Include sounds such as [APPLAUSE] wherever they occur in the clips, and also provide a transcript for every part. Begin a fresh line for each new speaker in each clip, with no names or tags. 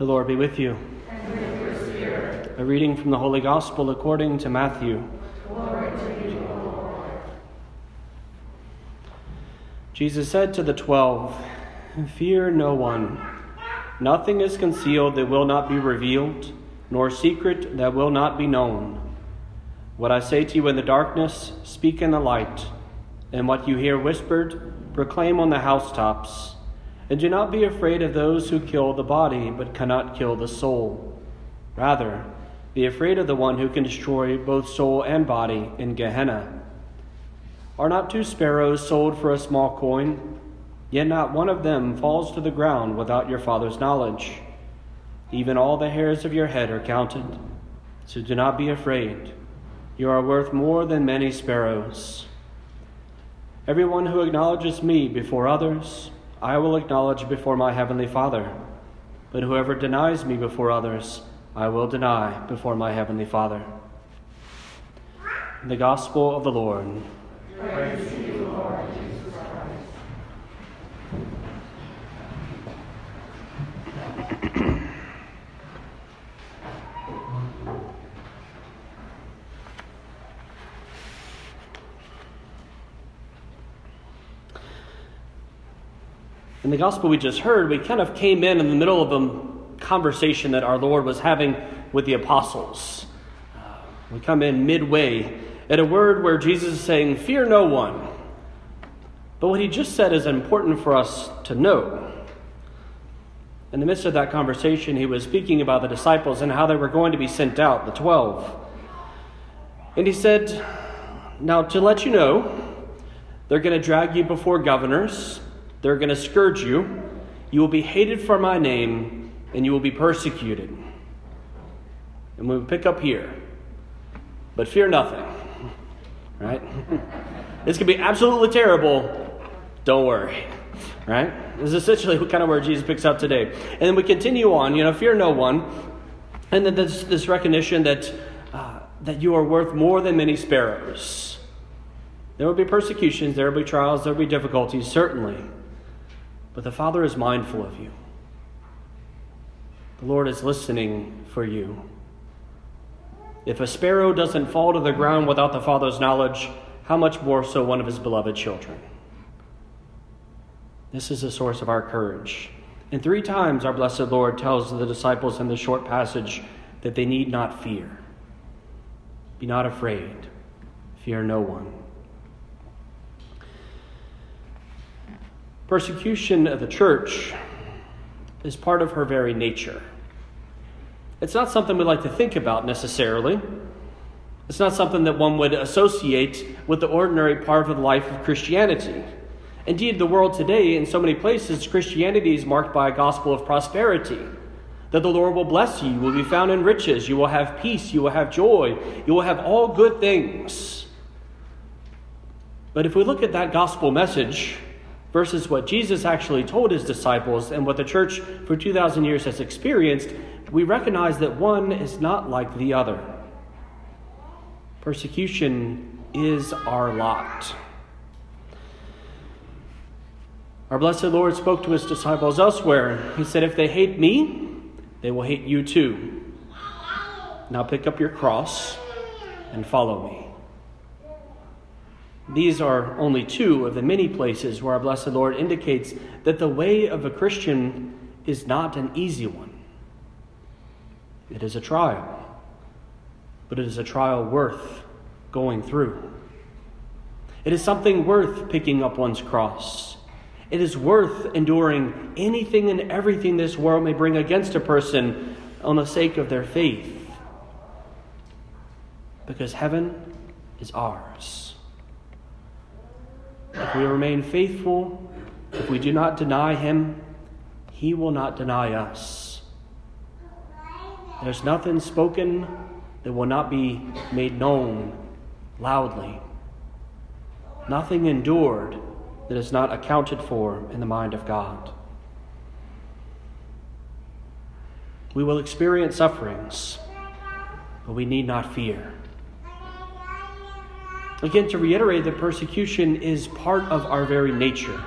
The Lord be with you. A reading from the Holy Gospel according to Matthew. Jesus said to the twelve, Fear no one. Nothing is concealed that will not be revealed, nor secret that will not be known. What I say to you in the darkness, speak in the light, and what you hear whispered, proclaim on the housetops. And do not be afraid of those who kill the body, but cannot kill the soul. Rather, be afraid of the one who can destroy both soul and body in Gehenna. Are not two sparrows sold for a small coin? Yet not one of them falls to the ground without your Father's knowledge. Even all the hairs of your head are counted. So do not be afraid. You are worth more than many sparrows. Everyone who acknowledges me before others, I will acknowledge before my heavenly Father. But whoever denies me before others, I will deny before my heavenly Father. The Gospel of the Lord.
Praise
In the gospel we just heard, we kind of came in in the middle of a conversation that our Lord was having with the apostles. Uh, we come in midway at a word where Jesus is saying, Fear no one. But what he just said is important for us to know. In the midst of that conversation, he was speaking about the disciples and how they were going to be sent out, the twelve. And he said, Now, to let you know, they're going to drag you before governors they're going to scourge you. You will be hated for my name, and you will be persecuted. And we pick up here. But fear nothing. Right? [LAUGHS] this could be absolutely terrible. Don't worry. Right? This is essentially [LAUGHS] kind of where Jesus picks up today. And then we continue on, you know, fear no one. And then this, this recognition that, uh, that you are worth more than many sparrows. There will be persecutions, there will be trials, there will be difficulties, certainly. But the Father is mindful of you. The Lord is listening for you. If a sparrow doesn't fall to the ground without the Father's knowledge, how much more so one of his beloved children? This is the source of our courage. And three times our blessed Lord tells the disciples in the short passage that they need not fear. Be not afraid, fear no one. Persecution of the church is part of her very nature. It's not something we like to think about necessarily. It's not something that one would associate with the ordinary part of the life of Christianity. Indeed, the world today, in so many places, Christianity is marked by a gospel of prosperity. That the Lord will bless you, you will be found in riches, you will have peace, you will have joy, you will have all good things. But if we look at that gospel message, versus what Jesus actually told his disciples and what the church for 2,000 years has experienced, we recognize that one is not like the other. Persecution is our lot. Our blessed Lord spoke to his disciples elsewhere. He said, If they hate me, they will hate you too. Now pick up your cross and follow me. These are only two of the many places where our blessed Lord indicates that the way of a Christian is not an easy one. It is a trial, but it is a trial worth going through. It is something worth picking up one's cross. It is worth enduring anything and everything this world may bring against a person on the sake of their faith. Because heaven is ours. If we remain faithful, if we do not deny Him, He will not deny us. There's nothing spoken that will not be made known loudly, nothing endured that is not accounted for in the mind of God. We will experience sufferings, but we need not fear. Again, to reiterate that persecution is part of our very nature.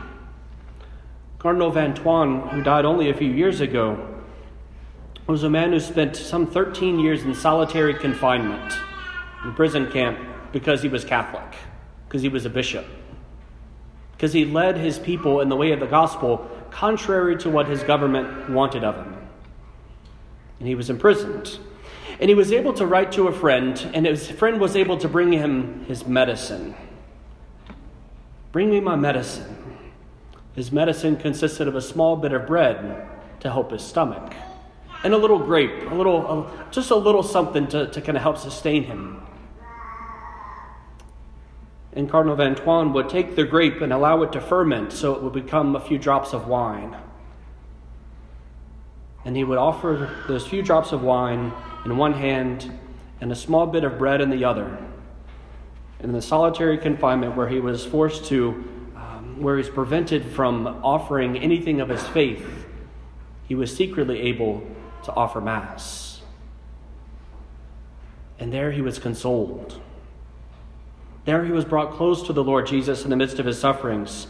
Cardinal Van Thuan, who died only a few years ago, was a man who spent some 13 years in solitary confinement in prison camp because he was Catholic, because he was a bishop, because he led his people in the way of the gospel contrary to what his government wanted of him. And he was imprisoned. And he was able to write to a friend, and his friend was able to bring him his medicine. Bring me my medicine. His medicine consisted of a small bit of bread to help his stomach, and a little grape, a little, just a little something to, to kind of help sustain him. And Cardinal Van Thuan would take the grape and allow it to ferment so it would become a few drops of wine. And he would offer those few drops of wine in one hand and a small bit of bread in the other. In the solitary confinement where he was forced to, um, where he's prevented from offering anything of his faith, he was secretly able to offer Mass. And there he was consoled. There he was brought close to the Lord Jesus in the midst of his sufferings.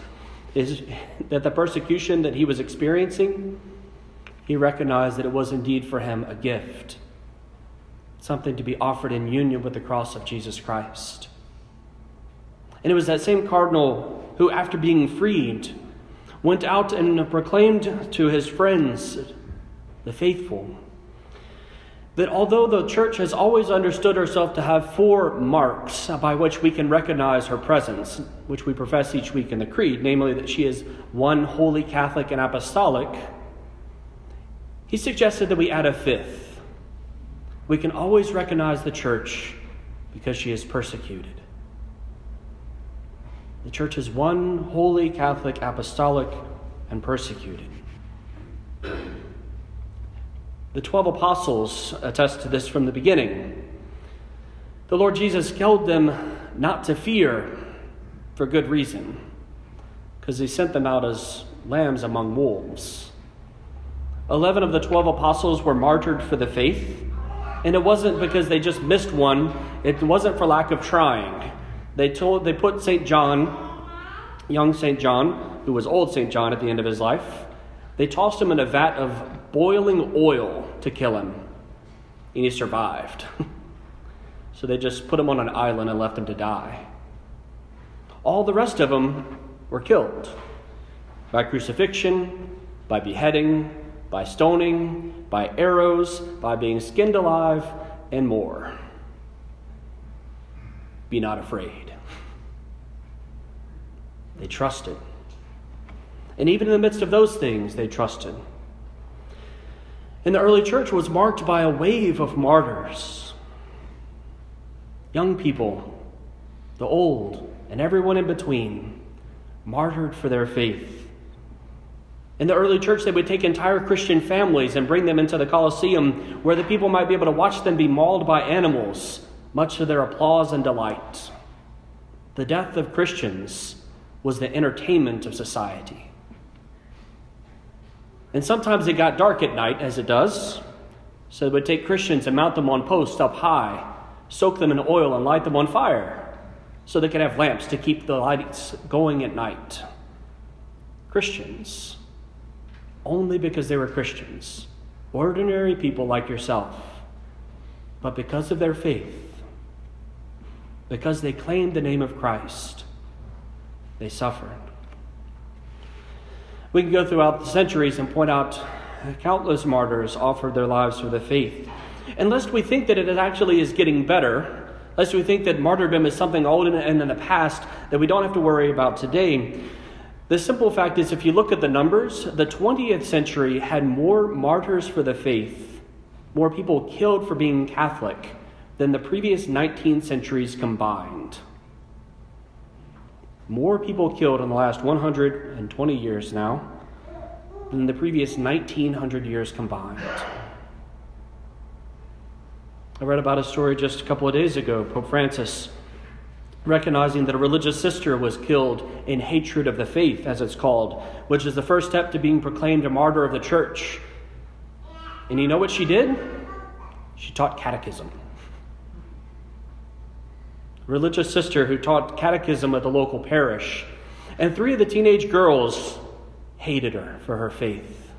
Is that the persecution that he was experiencing, he recognized that it was indeed for him a gift, something to be offered in union with the cross of Jesus Christ. And it was that same cardinal who, after being freed, went out and proclaimed to his friends, the faithful, that although the church has always understood herself to have four marks by which we can recognize her presence, which we profess each week in the Creed, namely that she is one holy Catholic and apostolic, he suggested that we add a fifth. We can always recognize the church because she is persecuted. The church is one holy Catholic, apostolic, and persecuted. The 12 apostles attest to this from the beginning. The Lord Jesus told them not to fear for good reason, because he sent them out as lambs among wolves. Eleven of the 12 apostles were martyred for the faith, and it wasn't because they just missed one, it wasn't for lack of trying. They, told, they put St. John, young St. John, who was old St. John at the end of his life, they tossed him in a vat of boiling oil to kill him, and he survived. [LAUGHS] so they just put him on an island and left him to die. All the rest of them were killed by crucifixion, by beheading, by stoning, by arrows, by being skinned alive, and more. Be not afraid. They trusted. And even in the midst of those things, they trusted. And the early church was marked by a wave of martyrs. Young people, the old, and everyone in between, martyred for their faith. In the early church, they would take entire Christian families and bring them into the Colosseum where the people might be able to watch them be mauled by animals, much to their applause and delight. The death of Christians was the entertainment of society. And sometimes it got dark at night, as it does. So they would take Christians and mount them on posts up high, soak them in oil, and light them on fire so they could have lamps to keep the lights going at night. Christians, only because they were Christians, ordinary people like yourself, but because of their faith, because they claimed the name of Christ, they suffered. We can go throughout the centuries and point out countless martyrs offered their lives for the faith. And lest we think that it actually is getting better, lest we think that martyrdom is something old and in the past that we don't have to worry about today, the simple fact is if you look at the numbers, the 20th century had more martyrs for the faith, more people killed for being Catholic, than the previous 19 centuries combined more people killed in the last 120 years now than the previous 1900 years combined. I read about a story just a couple of days ago. Pope Francis, recognizing that a religious sister was killed in hatred of the faith, as it's called, which is the first step to being proclaimed a martyr of the church. And you know what she did? She taught catechism religious sister who taught catechism at the local parish. And three of the teenage girls hated her for her faith.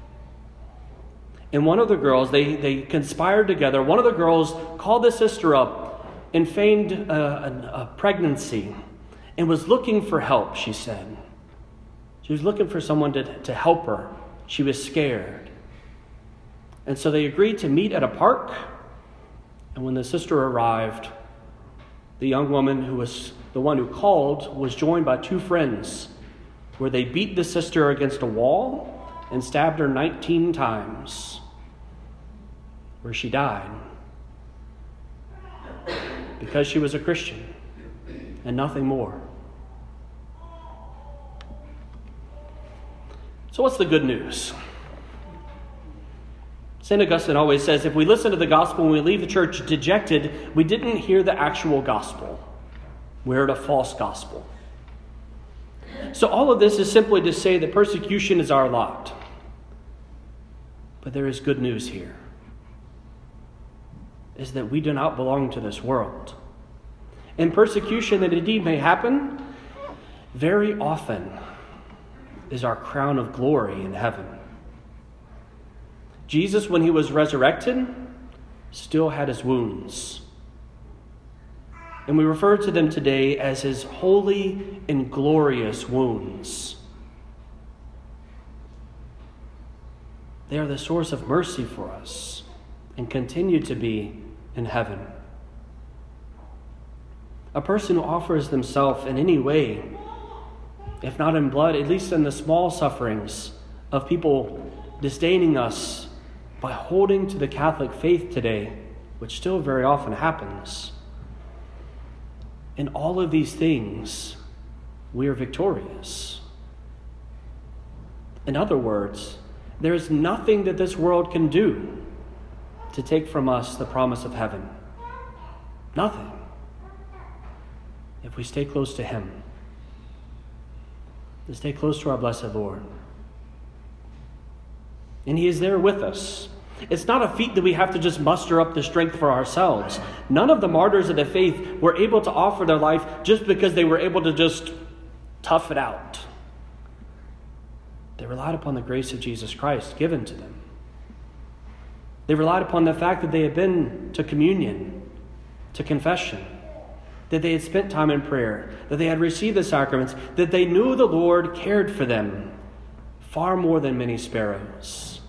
And one of the girls, they, they conspired together. One of the girls called the sister up and feigned a, a, pregnancy and was looking for help, she said. She was looking for someone to, to help her. She was scared. And so they agreed to meet at a park. And when the sister arrived, the young woman who was the one who called was joined by two friends, where they beat the sister against a wall and stabbed her 19 times, where she died because she was a Christian and nothing more. So, what's the good news? St. Augustine always says if we listen to the gospel and we leave the church dejected, we didn't hear the actual gospel. We heard a false gospel. So, all of this is simply to say that persecution is our lot. But there is good news here is that we do not belong to this world. And persecution that indeed may happen very often is our crown of glory in heaven. Jesus, when he was resurrected, still had his wounds. And we refer to them today as his holy and glorious wounds. They are the source of mercy for us and continue to be in heaven. A person who offers themselves in any way, if not in blood, at least in the small sufferings of people disdaining us by holding to the Catholic faith today, which still very often happens. In all of these things, we are victorious. In other words, there is nothing that this world can do to take from us the promise of heaven. Nothing. If we stay close to Him, to stay close to our blessed Lord. And He is there with us. It's not a feat that we have to just muster up the strength for ourselves. None of the martyrs of the faith were able to offer their life just because they were able to just tough it out. They relied upon the grace of Jesus Christ given to them. They relied upon the fact that they had been to communion, to confession, that they had spent time in prayer, that they had received the sacraments, that they knew the Lord cared for them far more than many sparrows.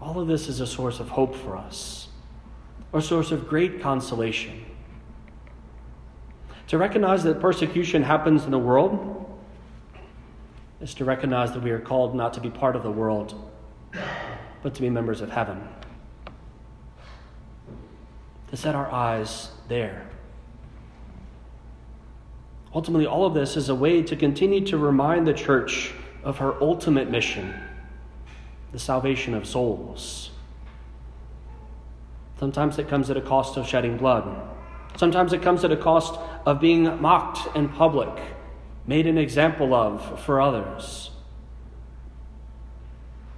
All of this is a source of hope for us, a source of great consolation. To recognize that persecution happens in the world is to recognize that we are called not to be part of the world, but to be members of heaven. To set our eyes there. Ultimately, all of this is a way to continue to remind the church of her ultimate mission the salvation of souls. Sometimes it comes at a cost of shedding blood. Sometimes it comes at a cost of being mocked in public made an example of for others.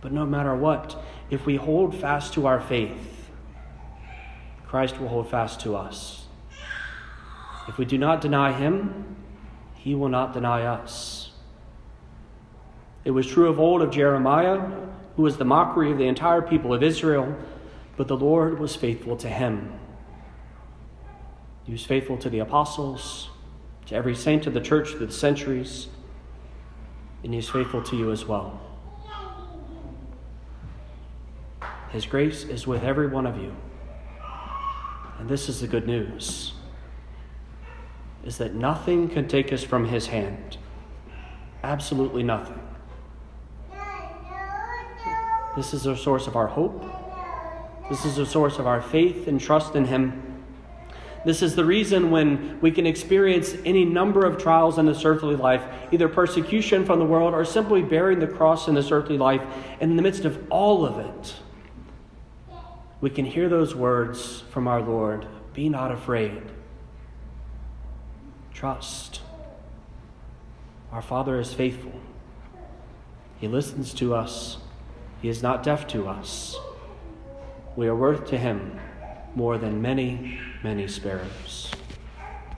But no matter what, if we hold fast to our faith, Christ will hold fast to us. If we do not deny him, he will not deny us. It was true of old of Jeremiah, who was the mockery of the entire people of Israel, but the Lord was faithful to him. He was faithful to the apostles, to every saint of the church through the centuries, and He is faithful to you as well. His grace is with every one of you. And this is the good news is that nothing can take us from his hand. Absolutely nothing. This is the source of our hope. This is the source of our faith and trust in him. This is the reason when we can experience any number of trials in this earthly life, either persecution from the world or simply bearing the cross in this earthly life. In the midst of all of it, we can hear those words from our Lord Be not afraid. Trust. Our Father is faithful. He listens to us. He is not deaf to us. We are worth to Him more than many many sparrows.